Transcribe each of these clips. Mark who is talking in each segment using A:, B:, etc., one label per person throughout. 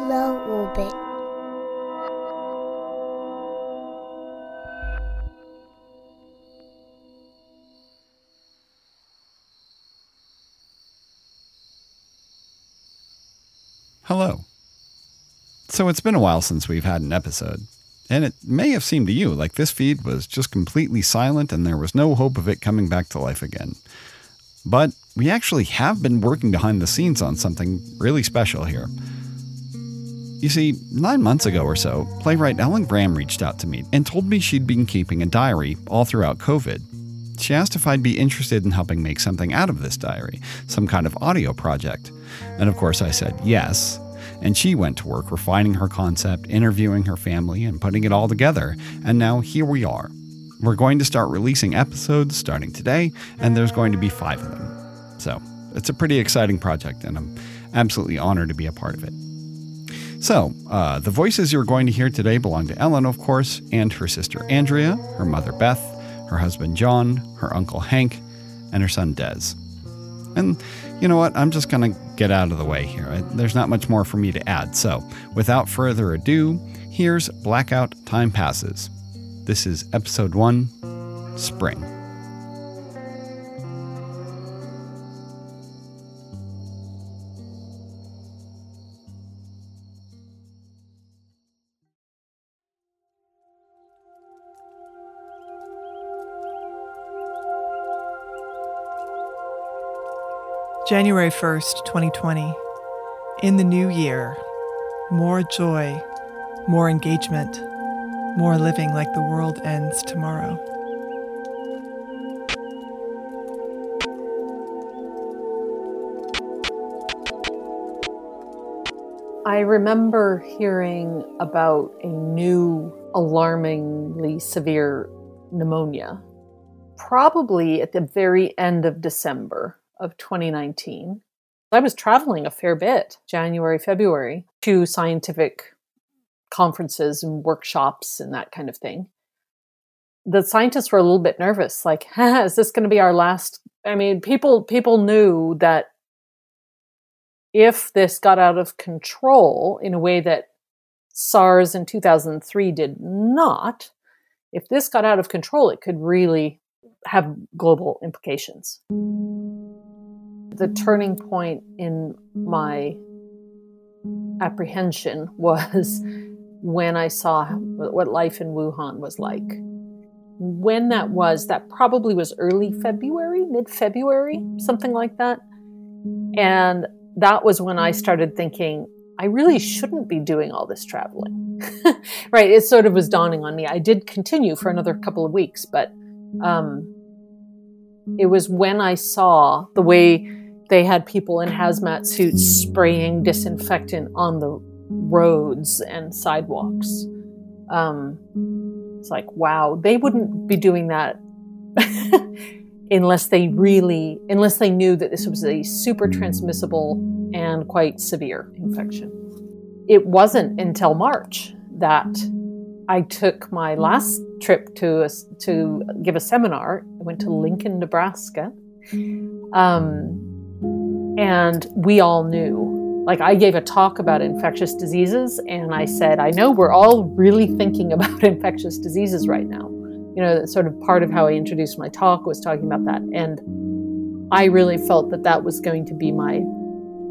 A: Low orbit.
B: Hello. So it's been a while since we've had an episode, and it may have seemed to you like this feed was just completely silent and there was no hope of it coming back to life again. But we actually have been working behind the scenes on something really special here. You see, nine months ago or so, playwright Ellen Graham reached out to me and told me she'd been keeping a diary all throughout COVID. She asked if I'd be interested in helping make something out of this diary, some kind of audio project. And of course, I said yes. And she went to work refining her concept, interviewing her family, and putting it all together. And now here we are. We're going to start releasing episodes starting today, and there's going to be five of them. So it's a pretty exciting project, and I'm absolutely honored to be a part of it. So, uh, the voices you're going to hear today belong to Ellen, of course, and her sister Andrea, her mother Beth, her husband John, her uncle Hank, and her son Des. And you know what? I'm just going to get out of the way here. There's not much more for me to add. So, without further ado, here's Blackout Time Passes. This is episode one Spring.
C: January 1st, 2020. In the new year, more joy, more engagement, more living like the world ends tomorrow.
D: I remember hearing about a new alarmingly severe pneumonia, probably at the very end of December of 2019. I was traveling a fair bit, January, February, to scientific conferences and workshops and that kind of thing. The scientists were a little bit nervous, like, is this going to be our last? I mean, people people knew that if this got out of control in a way that SARS in 2003 did not, if this got out of control, it could really have global implications. The turning point in my apprehension was when I saw what life in Wuhan was like. When that was, that probably was early February, mid February, something like that. And that was when I started thinking, I really shouldn't be doing all this traveling. right. It sort of was dawning on me. I did continue for another couple of weeks, but um, it was when I saw the way they had people in hazmat suits spraying disinfectant on the roads and sidewalks. Um, it's like, wow, they wouldn't be doing that unless they really, unless they knew that this was a super transmissible and quite severe infection. It wasn't until March that I took my last trip to a, to give a seminar. I went to Lincoln, Nebraska, um, and we all knew like I gave a talk about infectious diseases and I said, I know we're all really thinking about infectious diseases right now. You know, sort of part of how I introduced my talk was talking about that. And I really felt that that was going to be my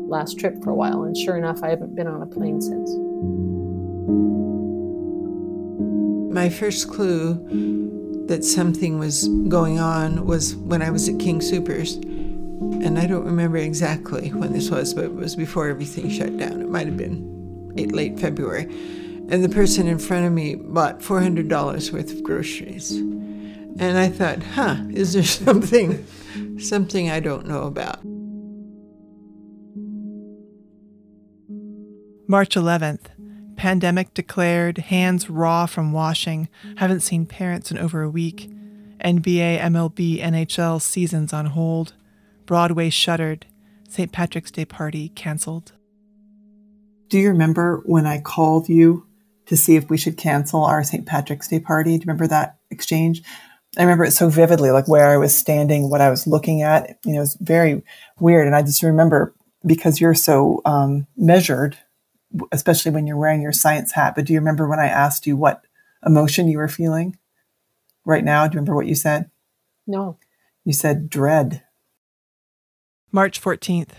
D: last trip for a while. And sure enough, I haven't been on a plane since.
E: My first clue that something was going on was when I was at King Soopers and I don't remember exactly when this was, but it was before everything shut down. It might have been late February. And the person in front of me bought $400 worth of groceries. And I thought, huh, is there something, something I don't know about?
C: March 11th. Pandemic declared, hands raw from washing, haven't seen parents in over a week. NBA, MLB, NHL seasons on hold. Broadway shuttered. St. Patrick's Day party canceled.
F: Do you remember when I called you to see if we should cancel our St. Patrick's Day party? Do you remember that exchange? I remember it so vividly, like where I was standing, what I was looking at. You know, it was very weird. And I just remember because you're so um, measured, especially when you're wearing your science hat. But do you remember when I asked you what emotion you were feeling right now? Do you remember what you said?
D: No.
F: You said dread.
C: March 14th.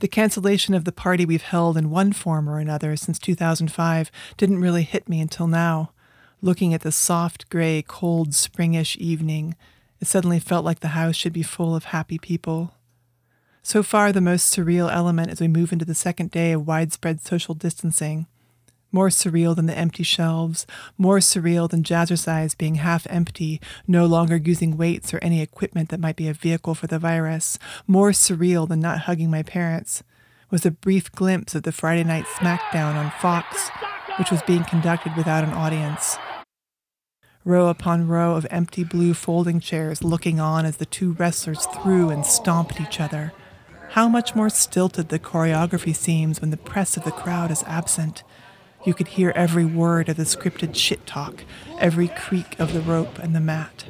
C: The cancellation of the party we've held in one form or another since 2005 didn't really hit me until now. Looking at the soft, gray, cold, springish evening, it suddenly felt like the house should be full of happy people. So far, the most surreal element as we move into the second day of widespread social distancing. More surreal than the empty shelves, more surreal than Jazzercise being half empty, no longer using weights or any equipment that might be a vehicle for the virus, more surreal than not hugging my parents, was a brief glimpse of the Friday night SmackDown on Fox, which was being conducted without an audience row upon row of empty blue folding chairs looking on as the two wrestlers threw and stomped each other. How much more stilted the choreography seems when the press of the crowd is absent. You could hear every word of the scripted shit talk, every creak of the rope and the mat.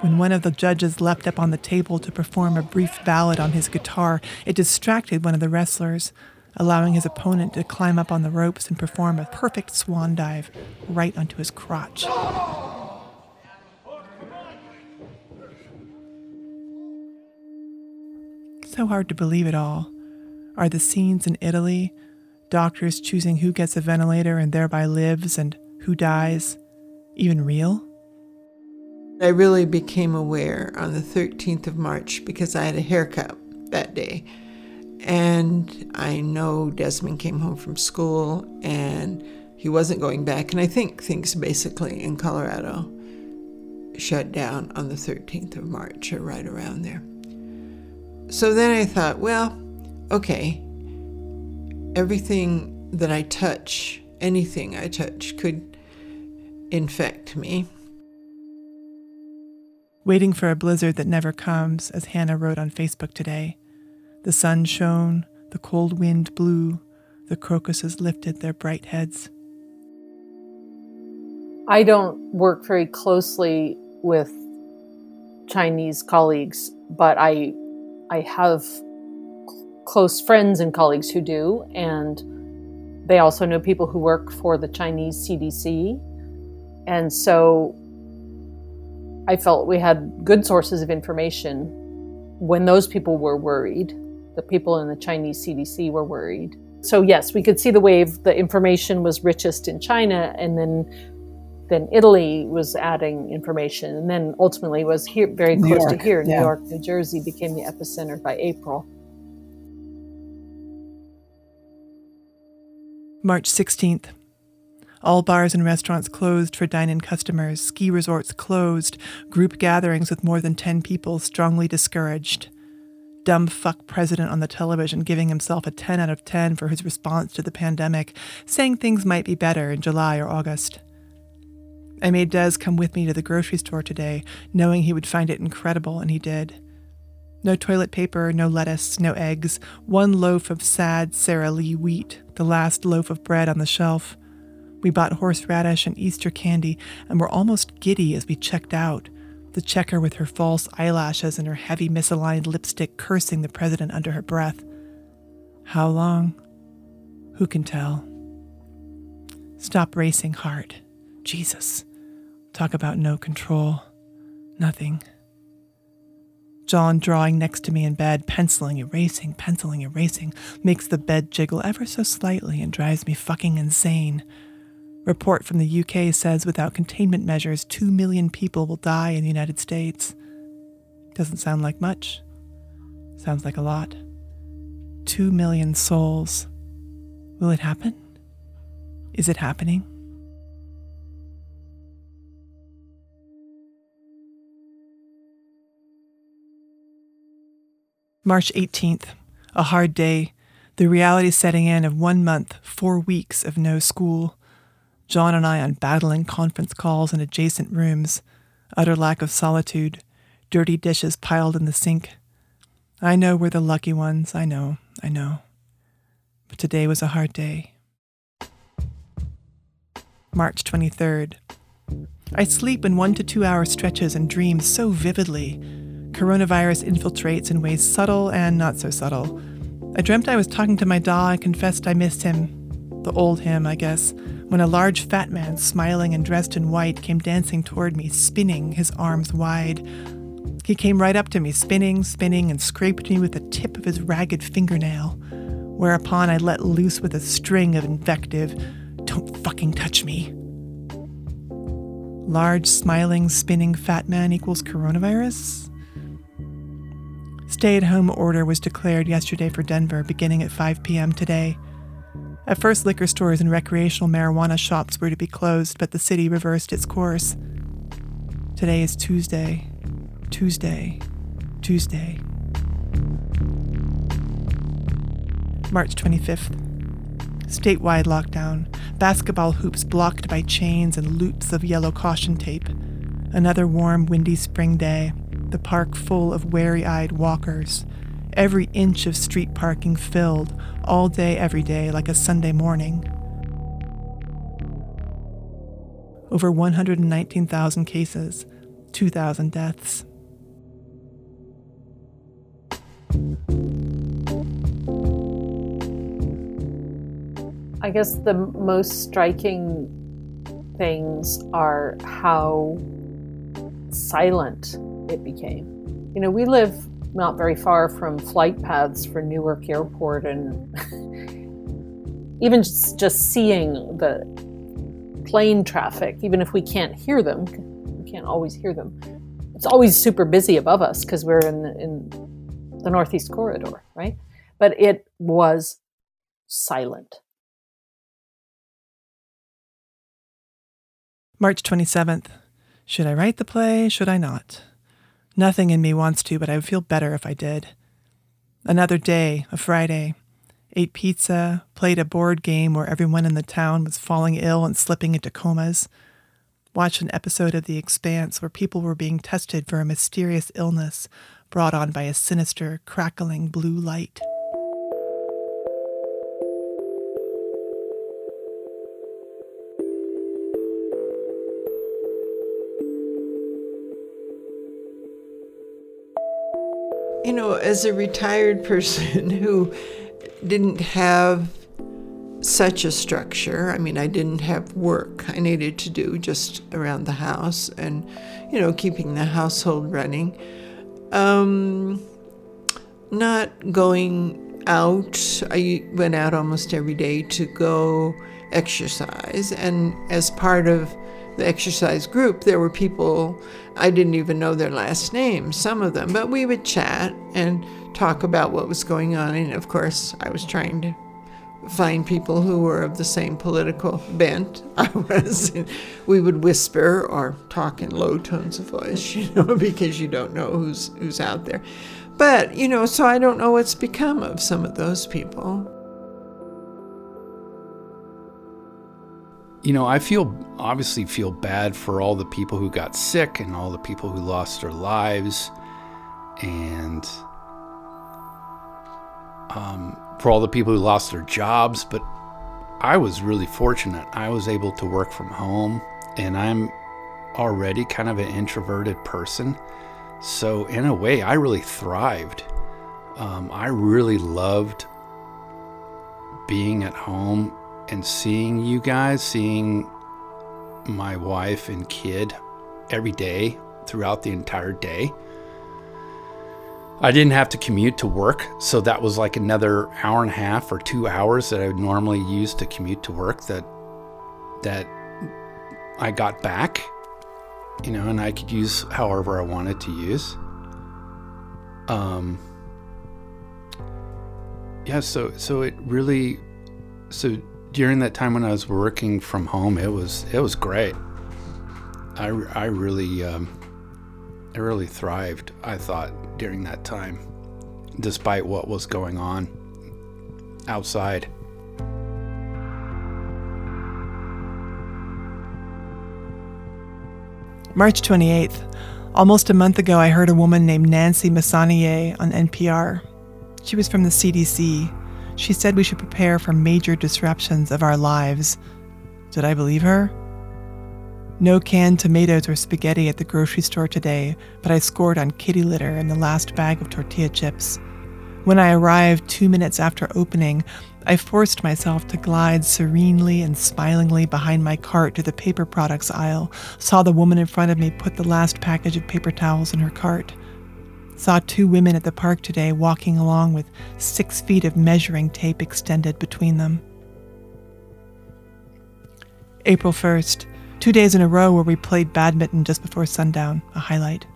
C: When one of the judges leapt up on the table to perform a brief ballad on his guitar, it distracted one of the wrestlers, allowing his opponent to climb up on the ropes and perform a perfect swan dive right onto his crotch. So hard to believe it all. Are the scenes in Italy, doctors choosing who gets a ventilator and thereby lives and who dies, even real?
E: I really became aware on the 13th of March because I had a haircut that day. And I know Desmond came home from school and he wasn't going back. And I think things basically in Colorado shut down on the 13th of March or right around there. So then I thought, well, okay, everything that I touch, anything I touch, could infect me.
C: Waiting for a blizzard that never comes, as Hannah wrote on Facebook today. The sun shone, the cold wind blew, the crocuses lifted their bright heads.
D: I don't work very closely with Chinese colleagues, but I I have close friends and colleagues who do, and they also know people who work for the Chinese CDC. And so I felt we had good sources of information when those people were worried the people in the Chinese CDC were worried. So yes, we could see the wave. The information was richest in China, and then then Italy was adding information, and then ultimately was here very
F: New
D: close
F: York,
D: to here.
F: yeah.
D: New York, New Jersey became the epicenter by April.
C: March 16th. All bars and restaurants closed for dine in customers, ski resorts closed, group gatherings with more than 10 people strongly discouraged. Dumb fuck president on the television giving himself a 10 out of 10 for his response to the pandemic, saying things might be better in July or August. I made Des come with me to the grocery store today, knowing he would find it incredible, and he did. No toilet paper, no lettuce, no eggs, one loaf of sad Sara Lee wheat, the last loaf of bread on the shelf. We bought horseradish and Easter candy and were almost giddy as we checked out, the checker with her false eyelashes and her heavy misaligned lipstick cursing the president under her breath. How long? Who can tell? Stop racing, heart. Jesus. Talk about no control. Nothing. John drawing next to me in bed, penciling, erasing, penciling, erasing, makes the bed jiggle ever so slightly and drives me fucking insane. Report from the UK says without containment measures, 2 million people will die in the United States. Doesn't sound like much. Sounds like a lot. 2 million souls. Will it happen? Is it happening? March 18th, a hard day. The reality setting in of one month, four weeks of no school. John and I on battling conference calls in adjacent rooms, utter lack of solitude, dirty dishes piled in the sink. I know we're the lucky ones, I know, I know. But today was a hard day. March 23rd. I sleep in one to two hour stretches and dream so vividly. Coronavirus infiltrates in ways subtle and not so subtle. I dreamt I was talking to my doll and confessed I missed him. The old him, I guess, when a large fat man, smiling and dressed in white, came dancing toward me, spinning, his arms wide. He came right up to me, spinning, spinning, and scraped me with the tip of his ragged fingernail. Whereupon I let loose with a string of invective Don't fucking touch me. Large, smiling, spinning fat man equals coronavirus? Stay at home order was declared yesterday for Denver, beginning at 5 p.m. today. At first, liquor stores and recreational marijuana shops were to be closed, but the city reversed its course. Today is Tuesday. Tuesday. Tuesday. March 25th. Statewide lockdown. Basketball hoops blocked by chains and loops of yellow caution tape. Another warm, windy spring day the park full of wary eyed walkers, every inch of street parking filled, all day, every day, like a Sunday morning. Over 119,000 cases, 2,000 deaths.
D: I guess the most striking things are how silent it became. You know, we live not very far from flight paths for Newark Airport, and even just, seeing the plane traffic, even if we can't hear them, we can't always hear them. It's always super busy above us because we're in the, in the Northeast Corridor, right? But it was silent.
C: March 27th. Should I write the play? Should I not? Nothing in me wants to, but I would feel better if I did. Another day, a Friday. Ate pizza, played a board game where everyone in the town was falling ill and slipping into comas. Watched an episode of The Expanse where people were being tested for a mysterious illness brought on by a sinister, crackling blue light.
E: You know, as a retired person who didn't have such a structure, I mean, I didn't have work I needed to do just around the house and, you know, keeping the household running. Um, not going out, I went out almost every day to go exercise. And as part of the exercise group, there were people I didn't even know their last names, some of them, but we would chat and talk about what was going on. And of course, I was trying to find people who were of the same political bent I was. we would whisper or talk in low tones of voice, you know, because you don't know who's who's out there. But, you know, so I don't know what's become of some of those people.
G: You know, I feel obviously feel bad for all the people who got sick and all the people who lost their lives, and um, for all the people who lost their jobs. But I was really fortunate. I was able to work from home, and I'm already kind of an introverted person. So, in a way, I really thrived. Um, I really loved being at home and seeing you guys, seeing my wife and kid every day throughout the entire day. I didn't have to commute to work, so that was like another hour and a half or 2 hours that I would normally use to commute to work that that I got back, you know, and I could use however I wanted to use. Um yeah, so so it really so during that time when I was working from home, it was it was great. I, I really um, I really thrived. I thought during that time, despite what was going on outside.
C: March 28th. Almost a month ago, I heard a woman named Nancy Messonnier on NPR. She was from the CDC she said we should prepare for major disruptions of our lives. Did I believe her? No canned tomatoes or spaghetti at the grocery store today, but I scored on kitty litter and the last bag of tortilla chips. When I arrived two minutes after opening, I forced myself to glide serenely and smilingly behind my cart to the paper products aisle, saw the woman in front of me put the last package of paper towels in her cart. Saw two women at the park today walking along with six feet of measuring tape extended between them. April 1st, two days in a row where we played badminton just before sundown, a highlight.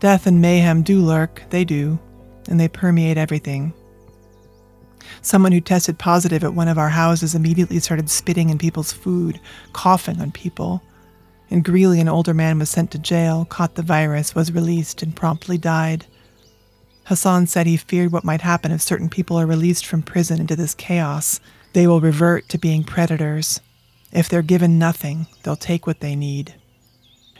C: Death and mayhem do lurk, they do, and they permeate everything. Someone who tested positive at one of our houses immediately started spitting in people's food, coughing on people. In Greeley, an older man was sent to jail, caught the virus, was released, and promptly died. Hassan said he feared what might happen if certain people are released from prison into this chaos. They will revert to being predators. If they're given nothing, they'll take what they need.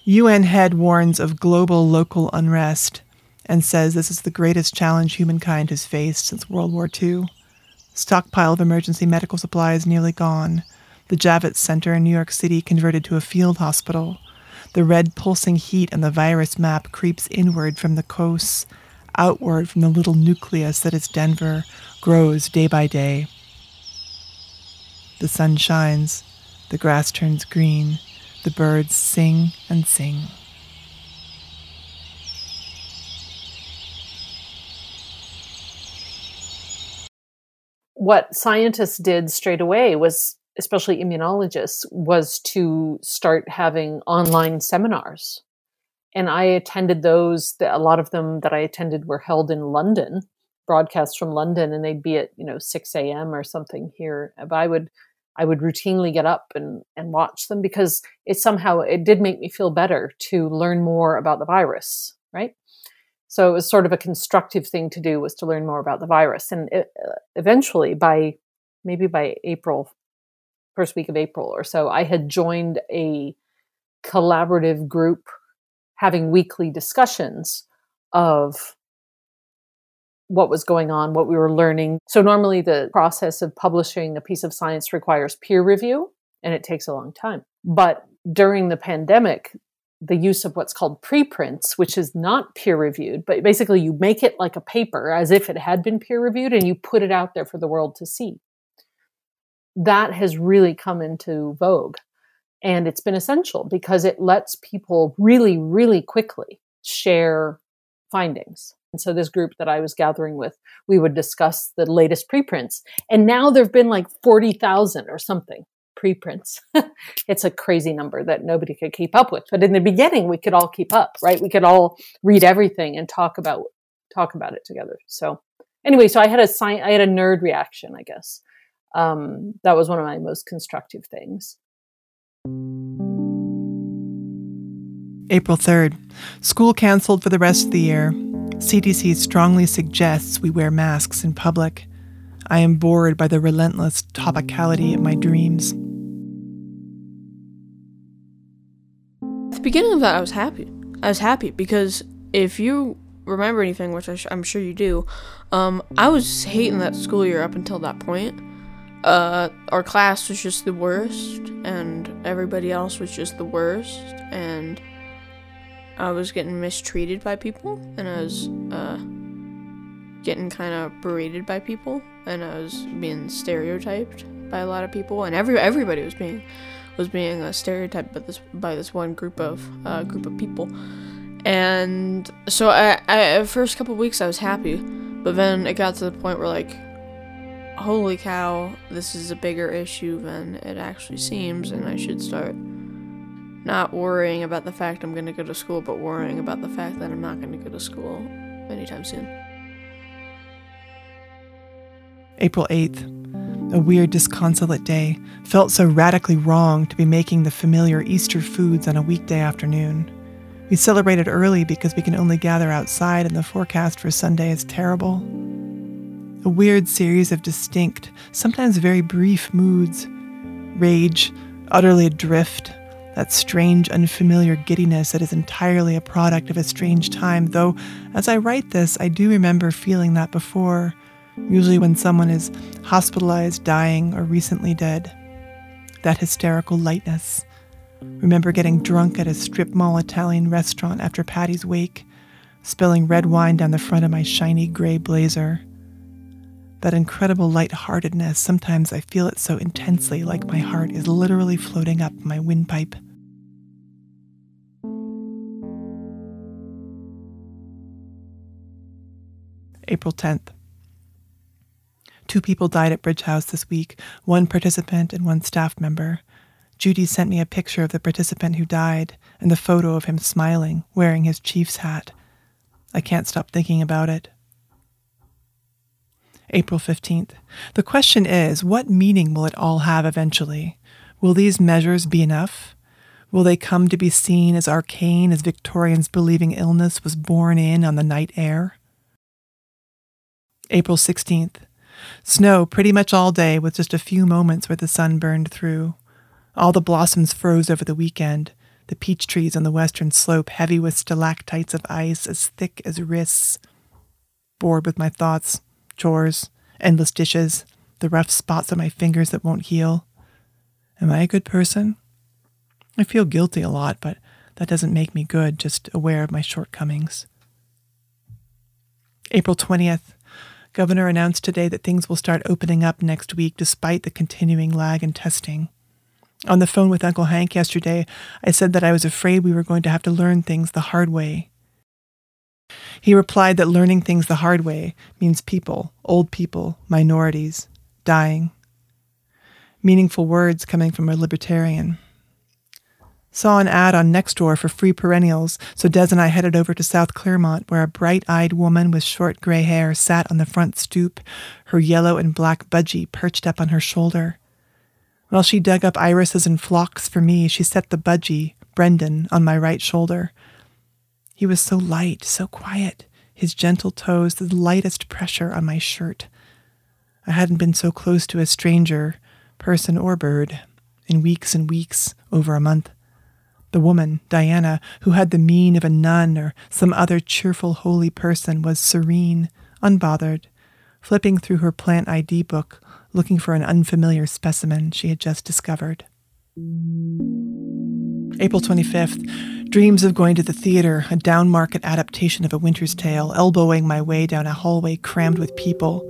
C: UN head warns of global local unrest and says this is the greatest challenge humankind has faced since World War II. Stockpile of emergency medical supplies nearly gone. The Javits Center in New York City converted to a field hospital. The red pulsing heat on the virus map creeps inward from the coasts, outward from the little nucleus that is Denver, grows day by day. The sun shines, the grass turns green, the birds sing and sing.
D: what scientists did straight away was especially immunologists was to start having online seminars. And i attended those a lot of them that i attended were held in london broadcast from london and they'd be at you know 6 a.m or something here. But i would i would routinely get up and and watch them because it somehow it did make me feel better to learn more about the virus right? So it was sort of a constructive thing to do was to learn more about the virus. And it, eventually, by maybe by April, first week of April or so, I had joined a collaborative group having weekly discussions of what was going on, what we were learning. So normally the process of publishing a piece of science requires peer review and it takes a long time. But during the pandemic, the use of what's called preprints, which is not peer reviewed, but basically you make it like a paper as if it had been peer reviewed and you put it out there for the world to see. That has really come into vogue. And it's been essential because it lets people really, really quickly share findings. And so this group that I was gathering with, we would discuss the latest preprints. And now there've been like 40,000 or something preprints. it's a crazy number that nobody could keep up with. But in the beginning, we could all keep up, right? We could all read everything and talk about talk about it together. So anyway, so I had a sign, I had a nerd reaction, I guess. Um, that was one of my most constructive things.
C: April 3rd. School canceled for the rest of the year. CDC strongly suggests we wear masks in public. I am bored by the relentless topicality of my dreams.
H: At the beginning of that, I was happy. I was happy because if you remember anything, which I am sure you do, um, I was hating that school year up until that point. Uh, our class was just the worst, and everybody else was just the worst, and I was getting mistreated by people, and I was uh, getting kind of berated by people, and I was being stereotyped by a lot of people, and every everybody was being was being a stereotyped by this by this one group of uh, group of people, and so I, I first couple weeks I was happy, but then it got to the point where like, holy cow, this is a bigger issue than it actually seems, and I should start not worrying about the fact I'm going to go to school, but worrying about the fact that I'm not going to go to school anytime soon.
C: April 8th a weird, disconsolate day, felt so radically wrong to be making the familiar Easter foods on a weekday afternoon. We celebrated early because we can only gather outside and the forecast for Sunday is terrible. A weird series of distinct, sometimes very brief moods rage, utterly adrift, that strange, unfamiliar giddiness that is entirely a product of a strange time, though as I write this, I do remember feeling that before usually when someone is hospitalized, dying, or recently dead. That hysterical lightness, Remember getting drunk at a strip mall Italian restaurant after Patty's wake, spilling red wine down the front of my shiny gray blazer. That incredible lightheartedness, sometimes I feel it so intensely like my heart is literally floating up my windpipe. April 10th. Two people died at Bridge House this week, one participant and one staff member. Judy sent me a picture of the participant who died and the photo of him smiling, wearing his chief's hat. I can't stop thinking about it. April 15th. The question is what meaning will it all have eventually? Will these measures be enough? Will they come to be seen as arcane as Victorians believing illness was borne in on the night air? April 16th. Snow pretty much all day with just a few moments where the sun burned through. All the blossoms froze over the weekend, the peach trees on the western slope heavy with stalactites of ice as thick as wrists. Bored with my thoughts, chores, endless dishes, the rough spots on my fingers that won't heal. Am I a good person? I feel guilty a lot, but that doesn't make me good, just aware of my shortcomings. April 20th. Governor announced today that things will start opening up next week despite the continuing lag in testing. On the phone with Uncle Hank yesterday, I said that I was afraid we were going to have to learn things the hard way. He replied that learning things the hard way means people, old people, minorities, dying. Meaningful words coming from a libertarian. Saw an ad on Nextdoor for free perennials, so Des and I headed over to South Clermont, where a bright eyed woman with short gray hair sat on the front stoop, her yellow and black budgie perched up on her shoulder. While she dug up irises and phlox for me, she set the budgie, Brendan, on my right shoulder. He was so light, so quiet, his gentle toes the lightest pressure on my shirt. I hadn't been so close to a stranger, person or bird, in weeks and weeks, over a month. The woman, Diana, who had the mien of a nun or some other cheerful holy person, was serene, unbothered, flipping through her plant ID book, looking for an unfamiliar specimen she had just discovered. April 25th. Dreams of going to the theater, a downmarket adaptation of A Winter's Tale, elbowing my way down a hallway crammed with people.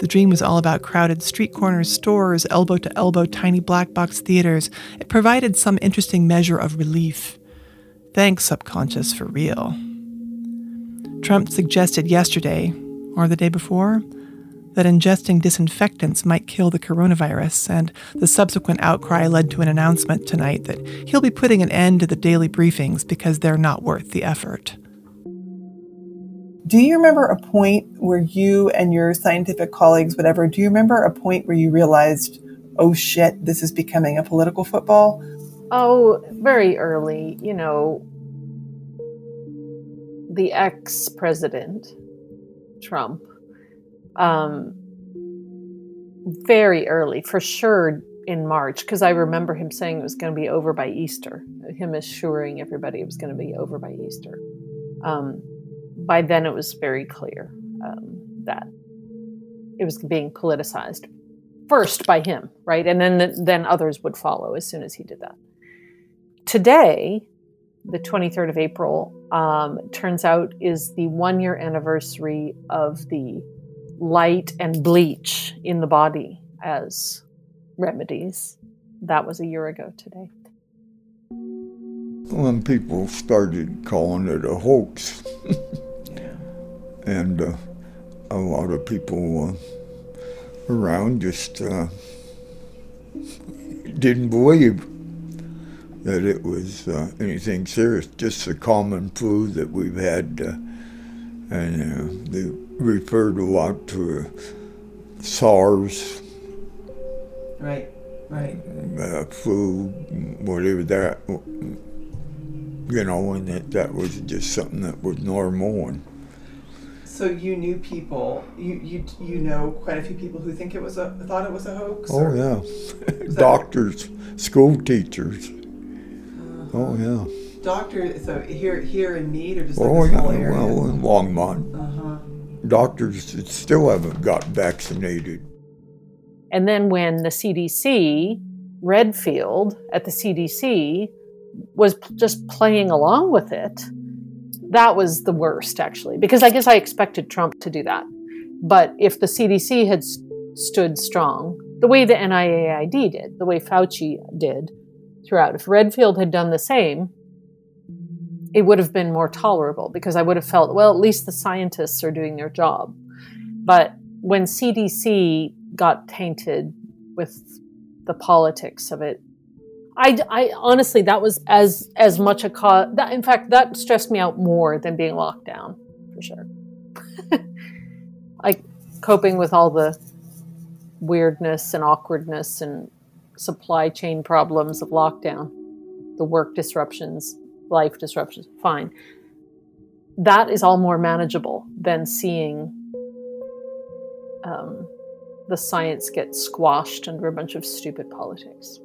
C: The dream was all about crowded street corners, stores, elbow to elbow, tiny black box theaters. It provided some interesting measure of relief. Thanks, subconscious, for real. Trump suggested yesterday, or the day before, that ingesting disinfectants might kill the coronavirus, and the subsequent outcry led to an announcement tonight that he'll be putting an end to the daily briefings because they're not worth the effort.
F: Do you remember a point where you and your scientific colleagues, whatever, do you remember a point where you realized, oh shit, this is becoming a political football?
D: Oh, very early, you know, the ex president, Trump, um, very early, for sure in March, because I remember him saying it was going to be over by Easter, him assuring everybody it was going to be over by Easter. Um, by then, it was very clear um, that it was being politicized first by him, right, and then then others would follow as soon as he did that. Today, the 23rd of April, um, turns out is the one year anniversary of the light and bleach in the body as remedies. That was a year ago today.
I: When people started calling it a hoax, and uh, a lot of people uh, around just uh, didn't believe that it was uh, anything serious, just a common flu that we've had. Uh, and uh, they referred a lot to SARS.
F: Right, right.
I: Uh, flu, whatever that, you know, and that, that was just something that was normal. And
F: so you knew people, you, you you know quite a few people who think it was a thought it was a hoax.
I: Oh yeah, doctors, school teachers. Uh-huh. Oh yeah.
F: Doctors, so here here in Mead or just
I: like
F: oh, yeah?
I: Well, in Longmont.
F: Uh-huh.
I: Doctors that still haven't got vaccinated.
D: And then when the CDC, Redfield at the CDC, was just playing along with it, that was the worst, actually, because I guess I expected Trump to do that. But if the CDC had st- stood strong, the way the NIAID did, the way Fauci did throughout, if Redfield had done the same, it would have been more tolerable because I would have felt, well, at least the scientists are doing their job. But when CDC got tainted with the politics of it, I, I honestly that was as as much a cause. That in fact that stressed me out more than being locked down for sure. like coping with all the weirdness and awkwardness and supply chain problems of lockdown, the work disruptions, life disruptions. Fine, that is all more manageable than seeing um, the science get squashed under a bunch of stupid politics.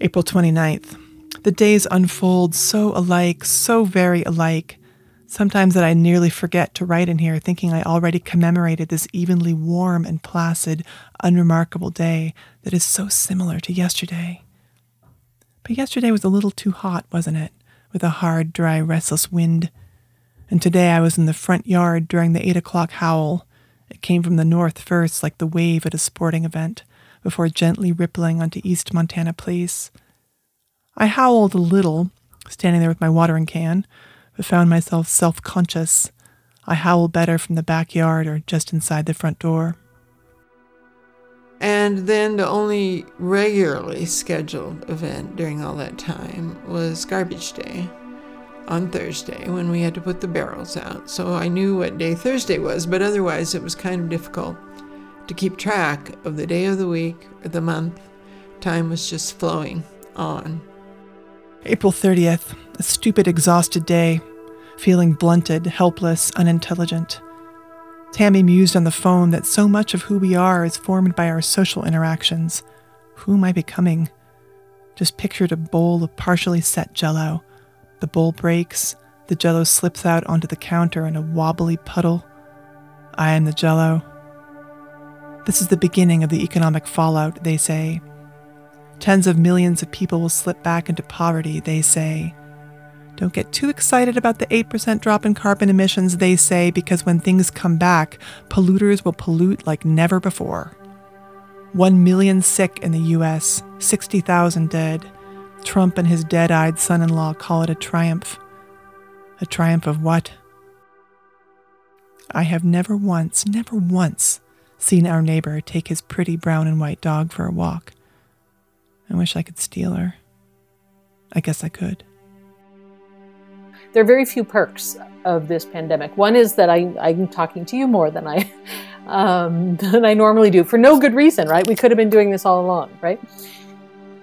C: April 29th. The days unfold so alike, so very alike. Sometimes that I nearly forget to write in here, thinking I already commemorated this evenly warm and placid, unremarkable day that is so similar to yesterday. But yesterday was a little too hot, wasn't it? With a hard, dry, restless wind. And today I was in the front yard during the eight o'clock howl. It came from the north first, like the wave at a sporting event before gently rippling onto East Montana Place. I howled a little, standing there with my watering can, but found myself self conscious. I howl better from the backyard or just inside the front door.
E: And then the only regularly scheduled event during all that time was garbage day on Thursday when we had to put the barrels out. So I knew what day Thursday was, but otherwise it was kind of difficult to keep track of the day of the week or the month. Time was just flowing on.
C: April 30th, a stupid, exhausted day, feeling blunted, helpless, unintelligent. Tammy mused on the phone that so much of who we are is formed by our social interactions. Who am I becoming? Just pictured a bowl of partially set jello. The bowl breaks, the jello slips out onto the counter in a wobbly puddle. I am the jello. This is the beginning of the economic fallout, they say. Tens of millions of people will slip back into poverty, they say. Don't get too excited about the 8% drop in carbon emissions, they say, because when things come back, polluters will pollute like never before. 1 million sick in the US, 60,000 dead. Trump and his dead eyed son in law call it a triumph. A triumph of what? I have never once, never once seen our neighbor take his pretty brown and white dog for a walk. I wish I could steal her. I guess I could.
D: There are very few perks of this pandemic. One is that I, I'm talking to you more than I um, than I normally do for no good reason, right? We could have been doing this all along, right?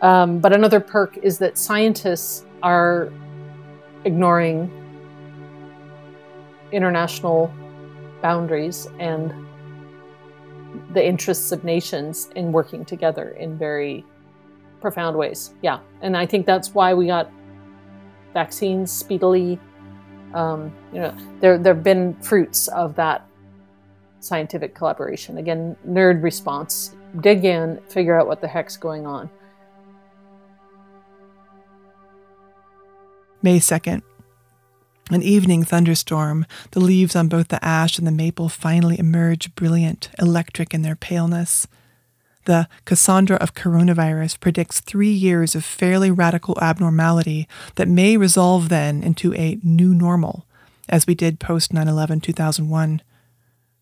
D: Um, but another perk is that scientists are ignoring international boundaries and the interests of nations in working together in very profound ways. Yeah, and I think that's why we got vaccines speedily. Um, you know, there there have been fruits of that scientific collaboration. Again, nerd response. Dig in, figure out what the heck's going on.
C: May 2nd. An evening thunderstorm, the leaves on both the ash and the maple finally emerge brilliant, electric in their paleness. The Cassandra of coronavirus predicts three years of fairly radical abnormality that may resolve then into a new normal, as we did post 9 11 2001.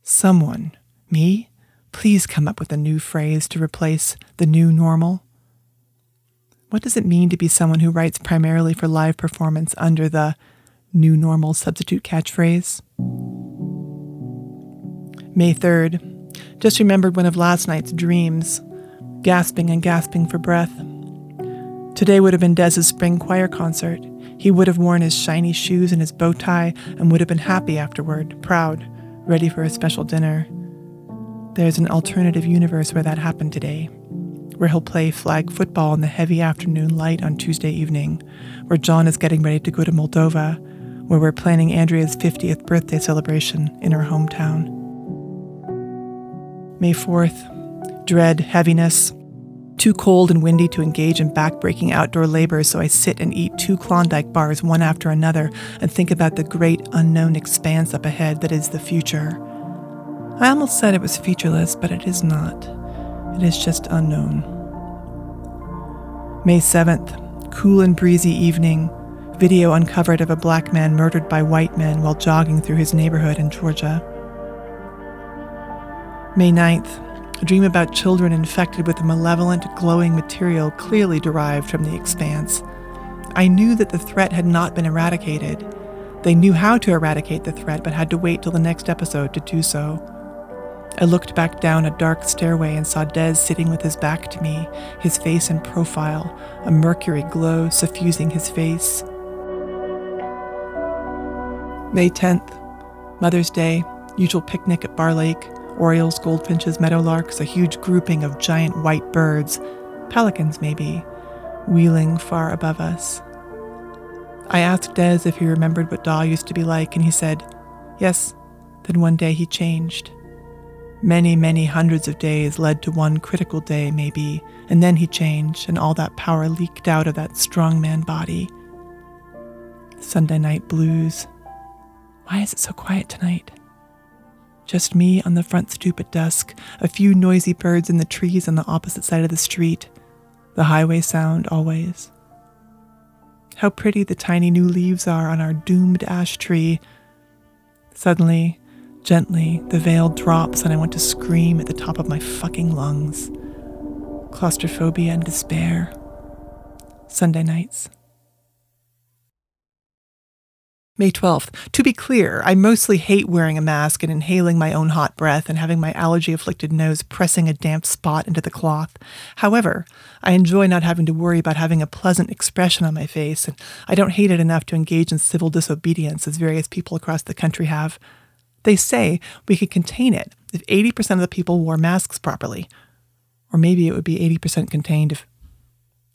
C: Someone, me, please come up with a new phrase to replace the new normal. What does it mean to be someone who writes primarily for live performance under the new normal substitute catchphrase. May 3rd. Just remembered one of last night's dreams, gasping and gasping for breath. Today would have been Des's spring choir concert. He would have worn his shiny shoes and his bow tie and would have been happy afterward, proud, ready for a special dinner. There's an alternative universe where that happened today, where he'll play flag football in the heavy afternoon light on Tuesday evening, where John is getting ready to go to Moldova, where we're planning Andrea's 50th birthday celebration in her hometown. May 4th, dread, heaviness. Too cold and windy to engage in backbreaking outdoor labor, so I sit and eat two Klondike bars one after another and think about the great unknown expanse up ahead that is the future. I almost said it was featureless, but it is not. It is just unknown. May 7th, cool and breezy evening. Video uncovered of a black man murdered by white men while jogging through his neighborhood in Georgia. May 9th, a dream about children infected with a malevolent, glowing material clearly derived from the expanse. I knew that the threat had not been eradicated. They knew how to eradicate the threat, but had to wait till the next episode to do so. I looked back down a dark stairway and saw Des sitting with his back to me, his face in profile, a mercury glow suffusing his face. May 10th, Mother's Day, usual picnic at Barr Lake. Orioles, goldfinches, meadowlarks, a huge grouping of giant white birds, pelicans maybe, wheeling far above us. I asked Des if he remembered what Daw used to be like, and he said, Yes. Then one day he changed. Many, many hundreds of days led to one critical day, maybe, and then he changed, and all that power leaked out of that strong man body. Sunday night blues. Why is it so quiet tonight? Just me on the front stoop at dusk, a few noisy birds in the trees on the opposite side of the street, the highway sound always. How pretty the tiny new leaves are on our doomed ash tree. Suddenly, gently, the veil drops and I want to scream at the top of my fucking lungs. Claustrophobia and despair. Sunday nights. May 12th. To be clear, I mostly hate wearing a mask and inhaling my own hot breath and having my allergy afflicted nose pressing a damp spot into the cloth. However, I enjoy not having to worry about having a pleasant expression on my face, and I don't hate it enough to engage in civil disobedience as various people across the country have. They say we could contain it if 80% of the people wore masks properly. Or maybe it would be 80% contained if.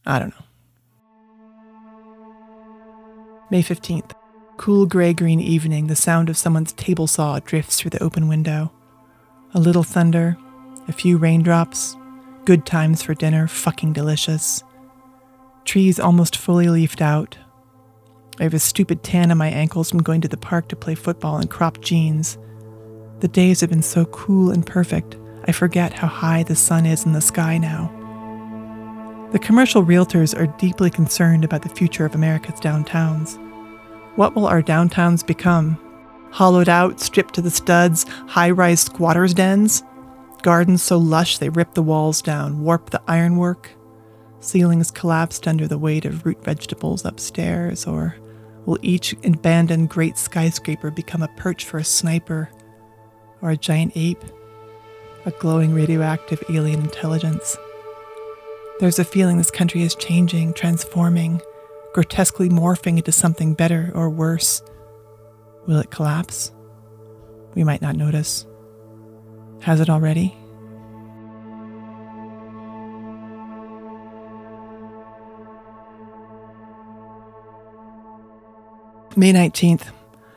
C: I don't know. May 15th. Cool gray green evening, the sound of someone's table saw drifts through the open window. A little thunder, a few raindrops, good times for dinner, fucking delicious. Trees almost fully leafed out. I have a stupid tan on my ankles from going to the park to play football in cropped jeans. The days have been so cool and perfect, I forget how high the sun is in the sky now. The commercial realtors are deeply concerned about the future of America's downtowns. What will our downtowns become? Hollowed out, stripped to the studs, high rise squatters' dens? Gardens so lush they rip the walls down, warp the ironwork? Ceilings collapsed under the weight of root vegetables upstairs? Or will each abandoned great skyscraper become a perch for a sniper? Or a giant ape? A glowing radioactive alien intelligence? There's a feeling this country is changing, transforming grotesquely morphing into something better or worse. Will it collapse? We might not notice. Has it already? May 19th.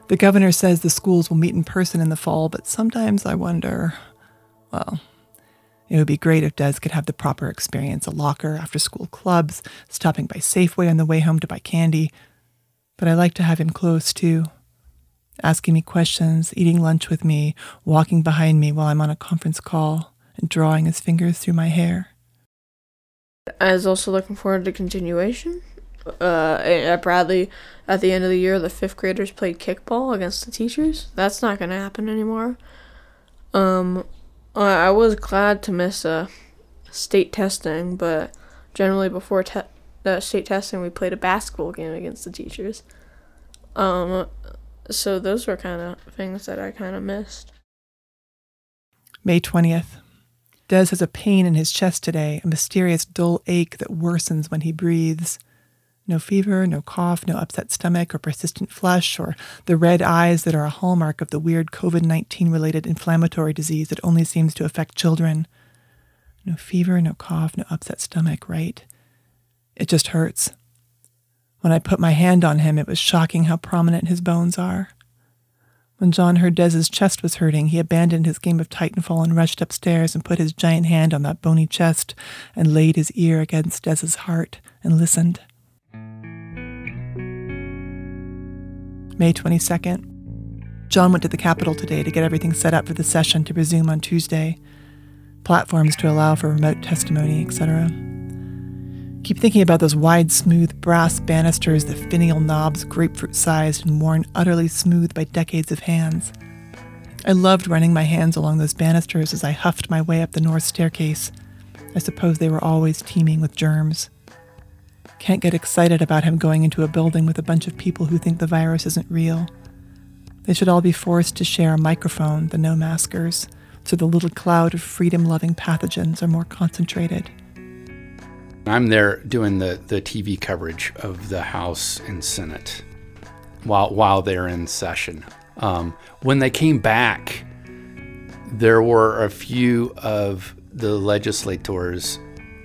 C: The governor says the schools will meet in person in the fall, but sometimes I wonder well, it would be great if Des could have the proper experience a locker, after school clubs, stopping by Safeway on the way home to buy candy. But I like to have him close too, asking me questions, eating lunch with me, walking behind me while I'm on a conference call, and drawing his fingers through my hair.
H: I was also looking forward to continuation. Uh, at Bradley, at the end of the year, the fifth graders played kickball against the teachers. That's not going to happen anymore. Um, I was glad to miss uh, state testing, but generally before te- state testing, we played a basketball game against the teachers. Um, so those were kind of things that I kind of missed.
C: May 20th. Des has a pain in his chest today, a mysterious dull ache that worsens when he breathes. No fever, no cough, no upset stomach or persistent flush, or the red eyes that are a hallmark of the weird COVID 19 related inflammatory disease that only seems to affect children. No fever, no cough, no upset stomach, right? It just hurts. When I put my hand on him, it was shocking how prominent his bones are. When John heard Des's chest was hurting, he abandoned his game of Titanfall and rushed upstairs and put his giant hand on that bony chest and laid his ear against Des's heart and listened. May 22nd. John went to the Capitol today to get everything set up for the session to resume on Tuesday. Platforms to allow for remote testimony, etc. Keep thinking about those wide, smooth brass banisters, the finial knobs, grapefruit sized and worn utterly smooth by decades of hands. I loved running my hands along those banisters as I huffed my way up the north staircase. I suppose they were always teeming with germs. Can't get excited about him going into a building with a bunch of people who think the virus isn't real. They should all be forced to share a microphone, the no maskers, so the little cloud of freedom loving pathogens are more concentrated.
G: I'm there doing the, the TV coverage of the House and Senate while, while they're in session. Um, when they came back, there were a few of the legislators,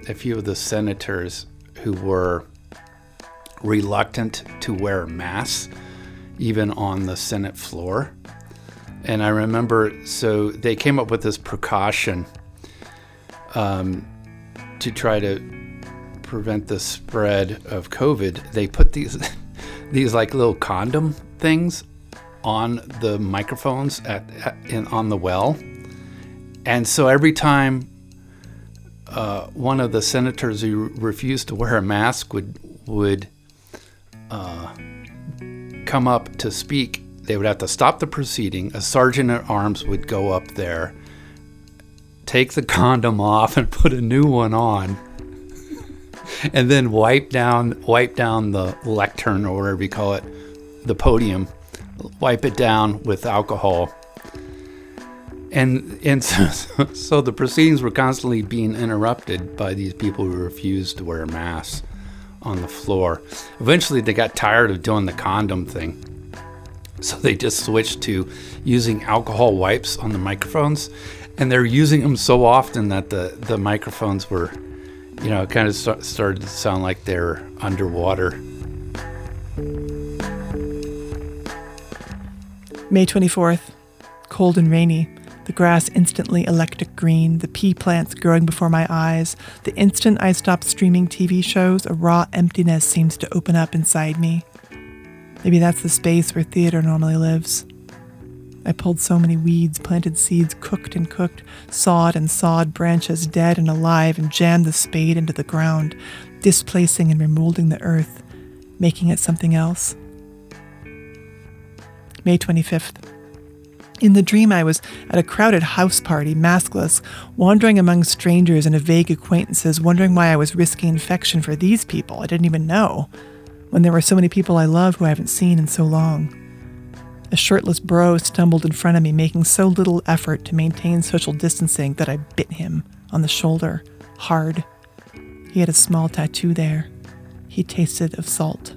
G: a few of the senators who were reluctant to wear masks, even on the Senate floor. And I remember, so they came up with this precaution um, to try to prevent the spread of COVID. They put these, these like little condom things on the microphones at, at in, on the well, and so every time uh, one of the senators who refused to wear a mask would would uh, come up to speak, they would have to stop the proceeding. A sergeant at arms would go up there, take the condom off, and put a new one on, and then wipe down wipe down the lectern or whatever you call it, the podium, wipe it down with alcohol and and so, so, the proceedings were constantly being interrupted by these people who refused to wear masks on the floor. Eventually, they got tired of doing the condom thing, so they just switched to using alcohol wipes on the microphones, and they're using them so often that the the microphones were, you know, kind of st- started to sound like they're underwater.
C: May 24th, cold and rainy the grass instantly electric green, the pea plants growing before my eyes. The instant I stop streaming TV shows, a raw emptiness seems to open up inside me. Maybe that's the space where theater normally lives. I pulled so many weeds, planted seeds, cooked and cooked, sawed and sawed branches dead and alive, and jammed the spade into the ground, displacing and remolding the earth, making it something else. May 25th. In the dream, I was at a crowded house party, maskless, wandering among strangers and vague acquaintances, wondering why I was risking infection for these people I didn't even know, when there were so many people I love who I haven't seen in so long. A shirtless bro stumbled in front of me, making so little effort to maintain social distancing that I bit him on the shoulder, hard. He had a small tattoo there. He tasted of salt.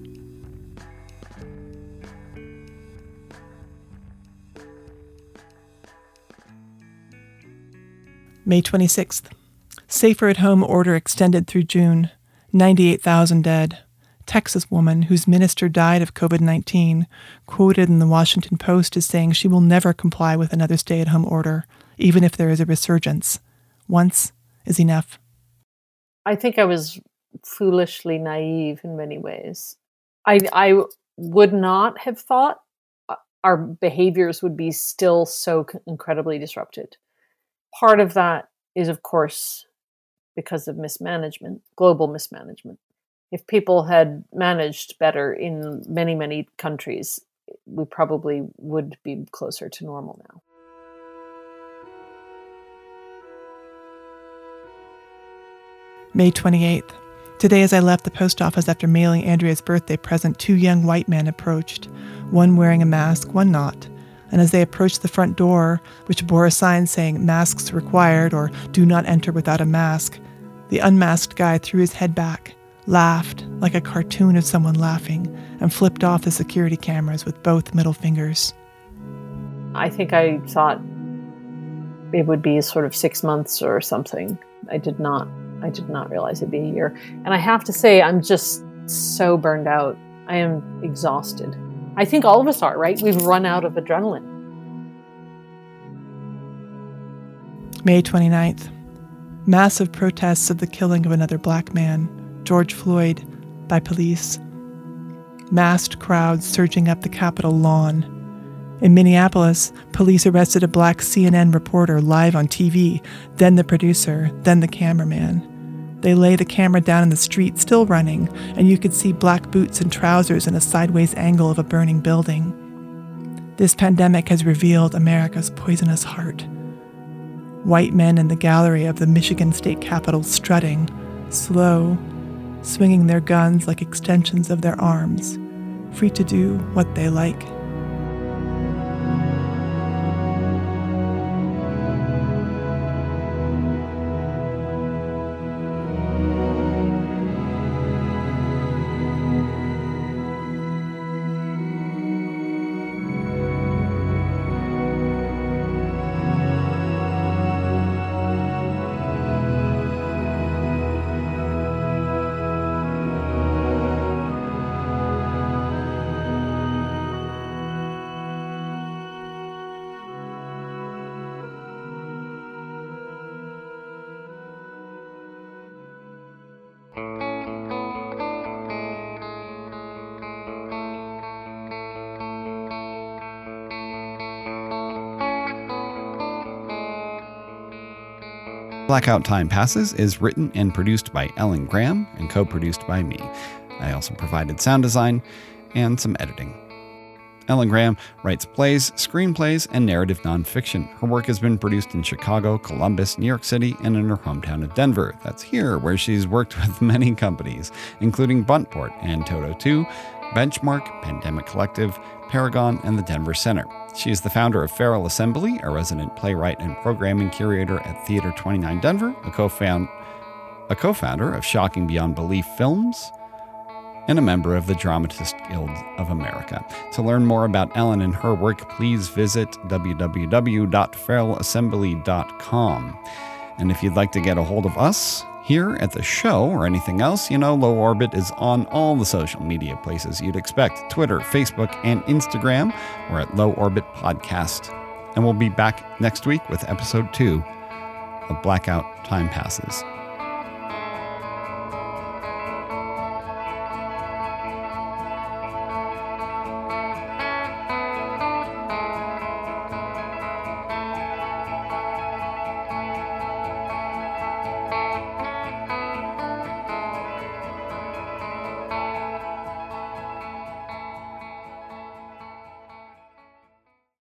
C: May 26th. Safer at home order extended through June. 98,000 dead. Texas woman whose minister died of COVID 19, quoted in the Washington Post as saying she will never comply with another stay at home order, even if there is a resurgence. Once is enough.
D: I think I was foolishly naive in many ways. I, I would not have thought uh, our behaviors would be still so incredibly disrupted part of that is, of course, because of mismanagement, global mismanagement. If people had managed better in many, many countries, we probably would be closer to normal now.
C: May 28th. Today, as I left the post office after mailing Andrea's birthday present, two young white men approached, one wearing a mask, one not and as they approached the front door, which bore a sign saying masks required or do not enter without a mask, the unmasked guy threw his head back, laughed like a cartoon of someone laughing, and flipped off the security cameras with both middle fingers.
D: I think I thought it would be sort of six months or something. I did not. I did not realize it'd be a year. And I have to say, I'm just so burned out. I am exhausted. I think all of us are, right? We've run out of adrenaline.
C: May 29th. Massive protests of the killing of another black man, George Floyd, by police. Massed crowds surging up the Capitol lawn. In Minneapolis, police arrested a black CNN reporter live on TV, then the producer, then the cameraman. They lay the camera down in the street, still running, and you could see black boots and trousers in a sideways angle of a burning building. This pandemic has revealed America's poisonous heart. White men in the gallery of the Michigan State Capitol strutting, slow, swinging their guns like extensions of their arms, free to do what they like.
B: Blackout Time Passes is written and produced by Ellen Graham and co produced by me. I also provided sound design and some editing. Ellen Graham writes plays, screenplays, and narrative nonfiction. Her work has been produced in Chicago, Columbus, New York City, and in her hometown of Denver. That's here, where she's worked with many companies, including Buntport and Toto 2, Benchmark, Pandemic Collective, Paragon, and the Denver Center. She is the founder of Feral Assembly, a resident playwright and programming curator at Theater 29 Denver, a co-found a co-founder of Shocking Beyond Belief Films, and a member of the Dramatist Guild of America. To learn more about Ellen and her work, please visit www.feralassembly.com. And if you'd like to get a hold of us, here at the show or anything else, you know, Low Orbit is on all the social media places you'd expect Twitter, Facebook, and Instagram. We're at Low Orbit Podcast. And we'll be back next week with episode two of Blackout Time Passes.